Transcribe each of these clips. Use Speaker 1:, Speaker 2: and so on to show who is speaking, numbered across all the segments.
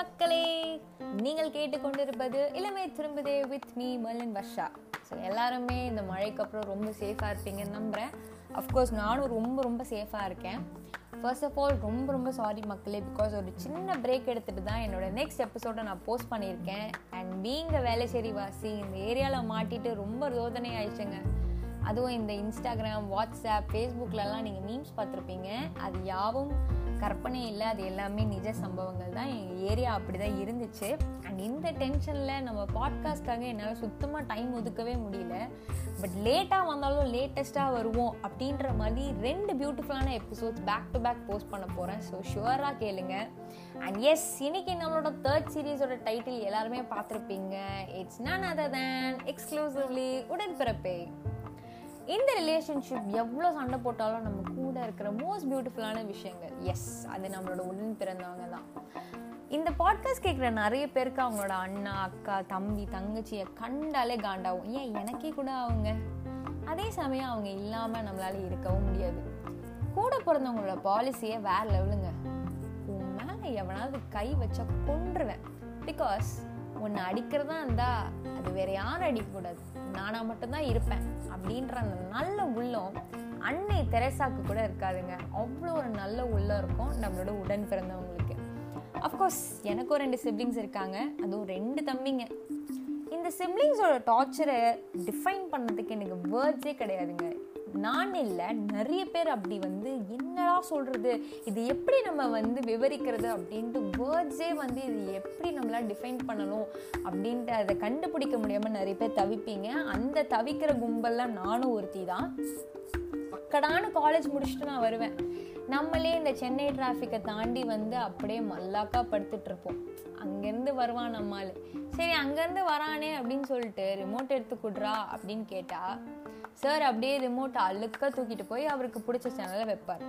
Speaker 1: மக்களே நீங்கள் கேட்டுக்கொண்டிருப்பது Ilamai Thirumbudhe with me Malan Varsha. So எல்லாருமே இந்த மழைக்கு அப்புறம் ரொம்ப சேஃபாக இருப்பீங்கன்னு நம்புகிறேன் அஃப்கோர்ஸ் நானும் ரொம்ப ரொம்ப சேஃபாக இருக்கேன். ஃபர்ஸ்ட் ஆஃப் ஆல் ரொம்ப ரொம்ப சாரி மக்களே பிகாஸ் ஒரு சின்ன பிரேக் எடுத்துகிட்டு தான் என்னோட நெக்ஸ்ட் எபிசோடை நான் போஸ்ட் பண்ணியிருக்கேன். அண்ட் பீங்க வேலைச்சேரி வாசி இந்த ஏரியாவில் மாட்டிட்டு ரொம்ப ரோதனை ஆயிடுச்சுங்க. அதுவும் இந்த இன்ஸ்டாகிராம் வாட்ஸ்அப் ஃபேஸ்புக்கிலலாம் நீங்கள் மீம்ஸ் பார்த்துருப்பீங்க. அது யாவும் கற்பனை இல்லை அது எல்லாமே நிஜ சம்பவங்கள் தான். எங்கள் ஏரியா அப்படி தான் இருந்துச்சு. அண்ட் இந்த டென்ஷனில் நம்ம பாட்காஸ்ட்காக என்னால் சுத்தமாக டைம் ஒதுக்கவே முடியல. பட் லேட்டாக வந்தாலும் லேட்டஸ்ட்டாக வருவோம் அப்படின்ற மாதிரி ரெண்டு பியூட்டிஃபுல்லான episodes back to back post பண்ண போகிறேன் ஸோ ஷுவராக கேளுங்க. அண்ட் எஸ் இன்னைக்கு நம்மளோட தேர்ட் சீரீஸோட டைட்டில் எல்லாருமே பார்த்துருப்பீங்க. இட்ஸ் நான் அதர் தேன் எக்ஸ்க்ளூசிவ்லி உடன்பிறப்பே. இந்த ரிலேஷன்ஷிப் எவ்வளோ சண்டை போட்டாலும் நம்ம கூட இருக்கிற மோஸ்ட் பியூட்டிஃபுல்லான விஷயங்கள். எஸ் அது நம்மளோட உடன் பிறந்தவங்க தான். இந்த பாட்காஸ்ட் கேட்குற நிறைய பேருக்கு அவங்களோட அண்ணா அக்கா தம்பி தங்கச்சியை கண்டாலே காண்டாகும். ஏன் எனக்கே கூட அவங்க? அதே சமயம் அவங்க இல்லாமல் நம்மளால இருக்கவும் முடியாது. கூட பிறந்தவங்களோட பாலிசியை வேற லெவலுங்க உன் மேலே எவனாவது கை வச்சா கொன்றுவேன். பிகாஸ் உன்னை அடிக்கிறதா இருந்தா அது வேற யாரும் அடிக்கக்கூடாது. நானா மட்டும்தான் இருப்பேன் அப்படின்ற அந்த நல்ல உள்ளம் அன்னை தெரசாக்கு கூட இருக்காதுங்க. அவ்வளோ ஒரு நல்ல உள்ளம் இருக்கும் நம்மளோட உடன் பிறந்தவங்களுக்கு. அஃப்கோர்ஸ் எனக்கும் ரெண்டு சிப்ளிங்ஸ் இருக்காங்க. அதுவும் ரெண்டு தம்பிங்க. இந்த சிப்ளிங்ஸோட டார்ச்சரை டிஃபைன் பண்ணதுக்கு எனக்கு வேர்ட்ஸே கிடையாதுங்க. நான் இல்லை நிறைய பேர் அப்படி வந்து என்னடா சொல்கிறது இது எப்படி நம்ம வந்து விவரிக்கிறது அப்படின்ட்டு வேர்ட்ஸே வந்து இது எப்படி நம்மளால் டிஃபைன் பண்ணணும் அப்படின்ட்டு அதை கண்டுபிடிக்க முடியாமல் நிறைய பேர் தவிப்பீங்க. அந்த தவிக்கிற கும்பல்லாம் நானும் ஒருத்தி தான் அக்கடான காலேஜ் முடிச்சுட்டு நான் வருவேன். நம்மளே இந்த சென்னை டிராஃபிக்கை தாண்டி வந்து அப்படியே மல்லாக்கா படுத்துட்டு இருப்போம் அங்கேருந்து வருவான் நம்மால். சரி அங்கேருந்து வரானே அப்படின்னு சொல்லிட்டு ரிமோட் எடுத்து கொடுறா அப்படின்னு கேட்டால் சார் அப்படியே ரிமோட்டை அழுக்க தூக்கிட்டு போய் அவருக்கு பிடிச்ச சேனலில் வைப்பார்.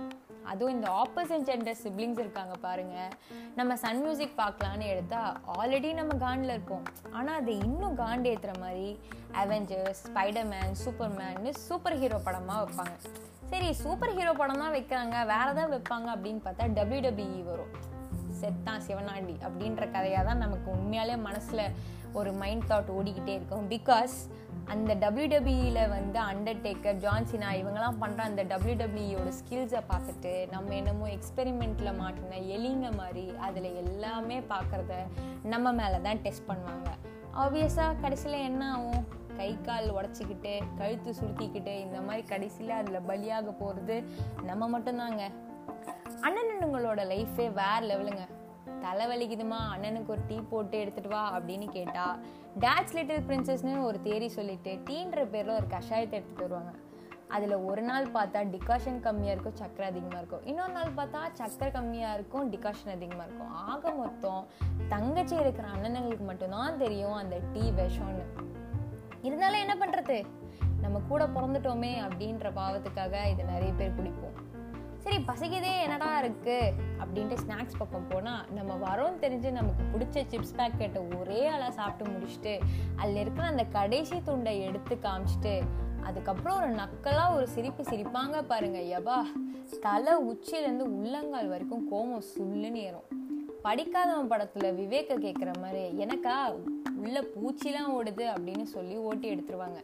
Speaker 1: அதுவும் இந்த ஆப்போசிட் ஜெண்டர் சிப்ளிங்ஸ் இருக்காங்க பாருங்க. நம்ம சன் மியூசிக் பார்க்கலான்னு எடுத்தா ஆல்ரெடி நம்ம காண்டில் இருப்போம். ஆனால் அதை இன்னும் காண்டு ஏற்றுற மாதிரி அவெஞ்சர்ஸ் ஸ்பைடர்மேன் சூப்பர்மேன்னு சூப்பர் ஹீரோ படமாக வைப்பாங்க. சரி சூப்பர் ஹீரோ படம் தான் வைக்கிறாங்க. வேற ஏதாவது வைப்பாங்க அப்படின்னு பார்த்தா டபிள்யூ டபிள்யூஇ வரும். செத்தான் சிவனாண்டி அப்படின்ற கதையாக தான் நமக்கு உண்மையாலே மனசில் ஒரு மைண்ட் தாட் ஓடிக்கிட்டே இருக்கும். பிகாஸ் அந்த டபிள்யூடபிள்யூல வந்து அண்டர்டேக்கர் ஜான்சினா இவங்கெல்லாம் பண்ணுற அந்த டபிள்யூடபிள்யூயோட ஸ்கில்ஸை பார்த்துட்டு நம்ம என்னமோ எக்ஸ்பெரிமெண்ட்டில் மாட்டின எலிங்க மாதிரி அதில் எல்லாமே பார்க்குறத நம்ம மேலே தான் டெஸ்ட் பண்ணுவாங்க ஆப்வியஸாக கடைசியில் என்ன ஆகும்? கை கால் உடச்சிக்கிட்டு கழுத்து சுருக்கிக்கிட்டு இந்த மாதிரி கடைசியில் அதில் பலியாக போகிறது நம்ம மட்டும்தாங்க. அண்ணனுங்களோட லைஃபே வேறு லெவலுங்க தலைவலிக்குதுமா அண்ணனுக்கு ஒரு டீ போட்டு எடுத்துட்டு வா அப்படின்னு கேட்டா டேட்ஸ் லிட்டில் பிரின்சஸ்னு ஒரு தேரி சொல்லிட்டு டீன்ற பேரில் ஒரு கஷாயத்தை எடுத்துகிட்டு வருவாங்க. அதில் ஒரு நாள் பார்த்தா டிகாஷன் கம்மியாக இருக்கும் சக்கரை அதிகமாக இருக்கும். இன்னொரு நாள் பார்த்தா சக்கரை கம்மியாக இருக்கும் டிகாஷன் அதிகமாக இருக்கும். ஆக மொத்தம் தங்கச்சி இருக்கிற அண்ணனுங்களுக்கு மட்டும்தான் தெரியும் அந்த டீ விஷம்னு. இருந்தாலும் என்ன பண்ணுறது நம்ம கூட பிறந்துட்டோமே அப்படின்ற பாவத்துக்காக இதை நிறைய பேர் குடிப்போம். சரி பசிக்குதே என்னடா இருக்கு? அப்படின்ட்டு ஸ்நாக்ஸ் பக்கம் போனால் நம்ம வரோம் தெரிஞ்சு நமக்கு பிடிச்ச சிப்ஸ் பேக்கெட்டை ஒரே ஆளாக சாப்பிட்டு முடிச்சுட்டு அதில் இருக்கிற அந்த கடைசி துண்டை எடுத்து காமிச்சிட்டு அதுக்கப்புறம் ஒரு நக்கலாக ஒரு சிரிப்பு சிரிப்பாங்க பாருங்க யபா. தலை உச்சியிலேருந்து உள்ளங்கால் வரைக்கும் கோமம் சுள்ளுன்னு ஏறும். படிக்காதவன் படத்துல விவேக்க கேட்குற மாதிரி எனக்கா உள்ள பூச்சிலாம் ஓடுது அப்படின்னு சொல்லி ஓட்டி எடுத்துருவாங்க.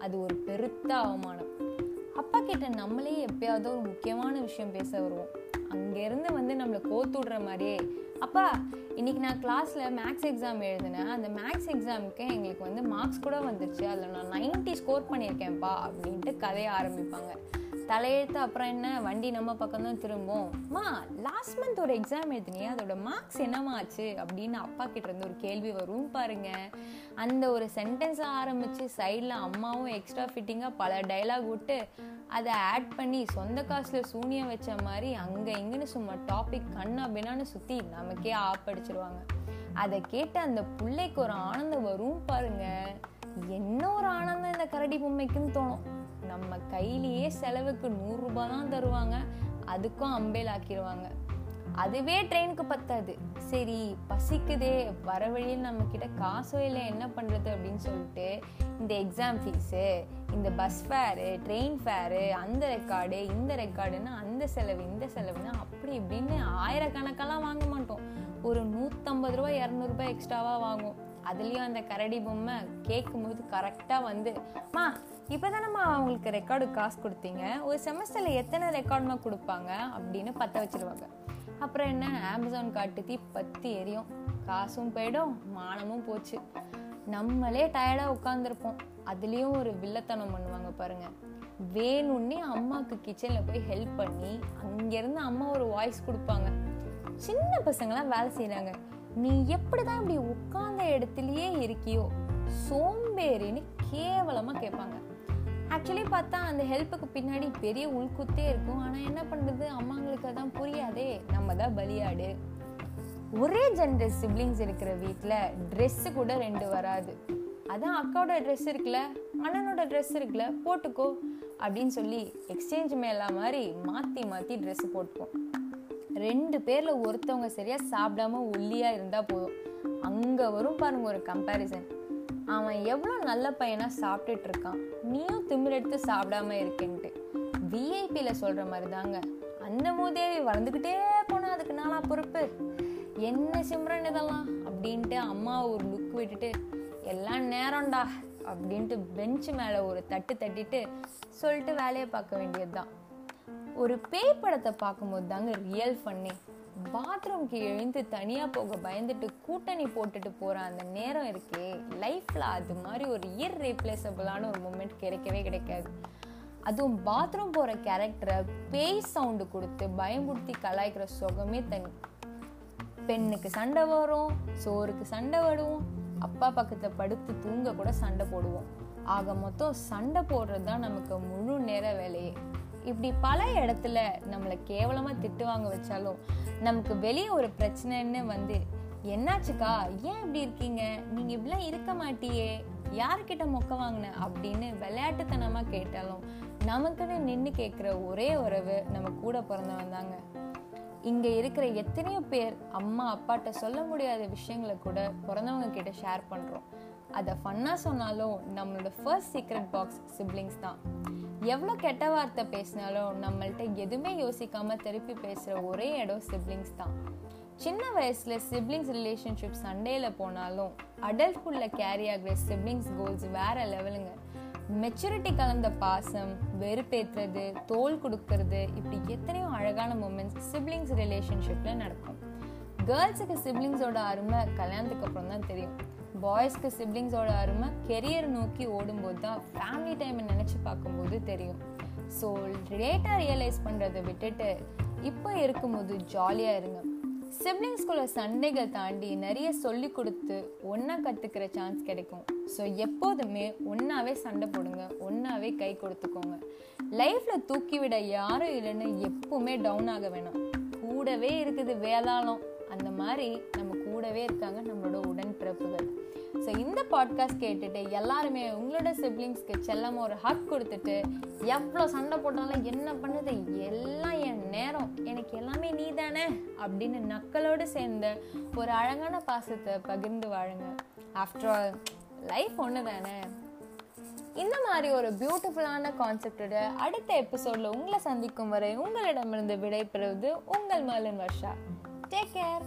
Speaker 1: அது ஒரு பெருத்த அவமானம். அப்பா கிட்ட நம்மளே எப்பயாவது ஒரு முக்கியமான விஷயம் பேச வருவோம். அங்கேருந்து வந்து நம்மளை கோத்து விடுற மாதிரியே. அப்பா இன்னைக்கு நான் கிளாஸில் மேக்ஸ் எக்ஸாம் எழுதினேன். அந்த மேக்ஸ் எக்ஸாமுக்கு எங்களுக்கு வந்து மார்க்ஸ் கூட வந்துருச்சு. அதில் நான் நைன்ட்டி ஸ்கோர் பண்ணியிருக்கேன்ப்பா அப்படின்ட்டு கதையை ஆரம்பிப்பாங்க. தலையெழுத்து அப்புறம் என்ன? வண்டி நம்ம பக்கம் தான் திரும்பும். மா லாஸ்ட் மந்த் ஒரு எக்ஸாம் எழுதினியே அதோட மார்க்ஸ் என்னமா ஆச்சு? அப்படின்னு அப்பா கிட்ட இருந்து ஒரு கேள்வி வரும் பாருங்க. அந்த ஒரு சென்டென்ஸை ஆரம்பிச்சு சைடில் அம்மாவும் எக்ஸ்ட்ரா ஃபிட்டிங்காக பல டைலாக் விட்டு அதை ஆட் பண்ணி சொந்த காசில் சூனியம் வச்ச மாதிரி அங்கே இங்கேன்னு சும்மா டாபிக் கண்ணா பின்னான்னு சுற்றி நமக்கே ஆப்படிச்சிருவாங்க. அதை கேட்டு அந்த பிள்ளைக்கு ஒரு ஆனந்தம் வரும் பாருங்க. என்ன ஒரு ஆனந்தம் இந்த கரடி பொம்மைக்குன்னு தோணும். நம்ம கையிலேயே செலவுக்கு நூறுரூபா தான் தருவாங்க. அதுக்கும் அம்பேல் ஆக்கிடுவாங்க அதுவே ட்ரெயினுக்கு பத்தாது. சரி பசிக்குதே வர வழியில் நம்மக்கிட்ட காசோ இல்லை என்ன பண்ணுறது அப்படின்னு சொல்லிட்டு இந்த எக்ஸாம் ஃபீஸு இந்த பஸ் ஃபேரு ட்ரெயின் ஃபேரு அந்த ரெக்கார்டு இந்த ரெக்கார்டுன்னு அந்த செலவு இந்த செலவுன்னு அப்படி இப்படின்னு ஆயிரக்கணக்கெல்லாம் வாங்க மாட்டோம். ஒரு நூற்றம்பது ரூபா இரநூறுபா எக்ஸ்ட்ராவாக வாங்கும் அதுலேயும் அந்த கரடி பொம்மை கேட்கும் போது கரெக்டாக வந்து மா இப்போ தானேம்மா அவங்களுக்கு ரெக்கார்டு காசு கொடுத்தீங்க. ஒரு செமஸ்டரில் எத்தனை ரெக்கார்டுமா கொடுப்பாங்க? அப்படின்னு பற்ற வச்சிருவாங்க. அப்புறம் என்ன? அமேசான் காட்டு தீ பற்றி எரியும். காசும் போயிடும் மானமும் போச்சு. நம்மளே டயர்டாக உட்காந்துருப்போம் அதுலேயும் ஒரு வில்லத்தனம் பண்ணுவாங்க பாருங்கள் வேணும்னே அம்மாவுக்கு கிச்சனில் போய் ஹெல்ப் பண்ணி அங்கேருந்து அம்மா ஒரு வாய்ஸ் கொடுப்பாங்க. சின்ன பசங்களாம் வேலை செய்கிறாங்க நீ எப்படி தான் இப்படி உட்கார்ந்த இடத்துலயே இருக்கியோ சோம்பேறின்னு கேவலமாக கேட்பாங்க. ஆக்சுவலி பார்த்தா அந்த ஹெல்ப்புக்கு பின்னாடி பெரிய உள்குத்தே இருக்கும். ஆனால் என்ன பண்ணுறது? அம்மாங்களுக்கு அதான் புரியாதே. நம்ம தான் பலியாடு. ஒரே ஜென்டர் சிப்ளிங்ஸ் இருக்கிற வீட்டில் ட்ரெஸ்ஸு கூட ரெண்டு வராது. அதான் அக்காவோட ட்ரெஸ் இருக்குல்ல அண்ணனோட ட்ரெஸ் இருக்குல்ல போட்டுக்கோ அப்படின்னு சொல்லி எக்ஸ்சேஞ்ச் மேலா மாதிரி மாற்றி மாற்றி ட்ரெஸ்ஸு போட்டுப்போம். ரெண்டு பேரில் ஒருத்தவங்க சரியாக சாப்பிடாம ஒல்லியாக இருந்தால் போதும். அங்கே வரும் பாருங்க ஒரு கம்பேரிசன் அவன் எவ்வளோ நல்ல பையனாக சாப்பிட்டுட்டு இருக்கான். நீயும் திமிரெடுத்து சாப்பிடாம இருக்கேன்ட்டு. விஐபியில் சொல்கிற மாதிரி தாங்க அந்த மூதேவி வளர்ந்துக்கிட்டே போனால் அதுக்கு நாளா பொறுப்பு. என்ன சிம்ரன் இதெல்லாம்? அப்படின்ட்டு அம்மா ஒரு லுக் விட்டுட்டு எல்லாம் நேரம்டா அப்படின்ட்டு பெஞ்சு மேலே ஒரு தட்டு தட்டிட்டு சொல்லிட்டு வேலையை பார்க்க வேண்டியது தான் ஒரு பேய் படத்தை பார்க்கும்போது தாங்க ரியல் ஃபன்னே பாத்ரூம்க்கு எழுந்து தனியாக போக பயந்துட்டு கூட்டணி போட்டுட்டு போகிற அந்த நேரம் இருக்கே. லைஃப்பில் அது மாதிரி ஒரு இயர் ரீப்ளேசபிளான ஒரு மூமெண்ட் கிடைக்கவே கிடைக்காது. அதுவும் பாத்ரூம் போகிற கேரக்டரை பேய் சவுண்டு கொடுத்து பயம்படுத்தி கலாய்க்கிற சுகமே தனி பெண்ணுக்கு சண்டை வரும் சோறுக்கு சண்டை வரும் அப்பா பக்கத்தில் படுத்து தூங்க கூட சண்டை போடுவோம். ஆக மொத்தம் சண்டை போடுறது தான் நமக்கு முழு நேர வேலையே. இப்படி பல இடத்துல நம்மளை கேவலமாக திட்டு வாங்க வச்சாலும் நமக்கு வெளியே ஒரு பிரச்சனைன்னு வந்து என்னாச்சுக்கா? ஏன் இப்படி இருக்கீங்க? நீங்கள் இப்படிலாம் இருக்க மாட்டியே. யாருக்கிட்ட மொக்க வாங்கின? அப்படின்னு விளையாட்டுத்தனமாக கேட்டாலும் நமக்குன்னு நின்று கேட்குற ஒரே உறவு நம்ம கூட பிறந்தவன் தாங்க. இங்கே இருக்கிற எத்தனையோ பேர் அம்மா அப்பாட்ட சொல்ல முடியாத விஷயங்களை கூட பிறந்தவங்க கிட்ட ஷேர் பண்ணுறோம் அதை ஃபன்னாக சொன்னாலும் நம்மளோட ஃபர்ஸ்ட் சீக்ரெட் பாக்ஸ் சிப்ளிங்ஸ் தான். எவ்வளோ கெட்ட வார்த்தை பேசினாலும் நம்மள்ட்ட எதுவுமே யோசிக்காமல் திருப்பி பேசுகிற ஒரே இடம் சிப்ளிங்ஸ் தான். சின்ன வயசில் சிப்ளிங்ஸ் ரிலேஷன்ஷிப் சண்டேயில் போனாலும் அடல்ட்ஹுட்ல கேரி ஆகிற சிப்ளிங்ஸ் கோல்ஸ் வேற லெவலுங்க மெச்சூரிட்டி கலந்த பாசம் வெறுப்பேற்றுறது தோல் கொடுக்கறது இப்படி எத்தனையோ அழகான மூமெண்ட்ஸ் சிப்ளிங்ஸ் ரிலேஷன்ஷிப்பில் நடக்கும். கேர்ள்ஸுக்கு சிப்ளிங்ஸோட அருமை கல்யாணத்துக்கு அப்புறம் தான் தெரியும். பாய்ஸ்க்கு சிப்ளிங்ஸோட அருமை கெரியர் நோக்கி ஓடும்போது தான் ஃபேமிலி டைமை நினச்சி பார்க்கும்போது தெரியும். ஸோ லேட்டாக ரியலைஸ் பண்ணுறதை விட்டுட்டு இப்போ இருக்கும்போது ஜாலியாக இருங்க. சிப்ளிங்ஸ்குள்ள சண்டைகள் தாண்டி நிறைய சொல்லி கொடுத்து ஒன்றா கற்றுக்கிற சான்ஸ் கிடைக்கும். ஸோ எப்போதுமே ஒன்றாவே சண்டை போடுங்க ஒன்றாவே கை கொடுத்துக்கோங்க. லைஃப்பில் தூக்கி விட யாரும் இல்லைன்னு எப்பவுமே டவுன் ஆக வேணாம். கூடவே இருக்குது வேதாளம். அந்த மாதிரி நம்ம கூடவே இருக்காங்க நம்மளோட உடன்பிறப்புகள். ஸோ இந்த பாட்காஸ்ட் கேட்டுட்டு எல்லாருமே உங்களோட சிப்ளிங்ஸ்க்கு செல்லமாக ஒரு ஹக் கொடுத்துட்டு எவ்வளோ சண்டை போட்டாலும் என்ன பண்ணுது? எல்லாம் என் நேரம். எனக்கு எல்லாமே நீ தானே அப்படின்னு நக்களோடு சேர்ந்த ஒரு அழகான பாசத்தை பகிர்ந்து வாழுங்க. ஆஃப்டர் ஆல் லைஃப் ஒன்று தானே இந்த மாதிரி ஒரு பியூட்டிஃபுல்லான கான்செப்டோட அடுத்த எபிசோடில் உங்களை சந்திக்கும் வரை உங்களிடமிருந்து விடைபெறுவது உங்கள் மலன் வர்ஷா. Take care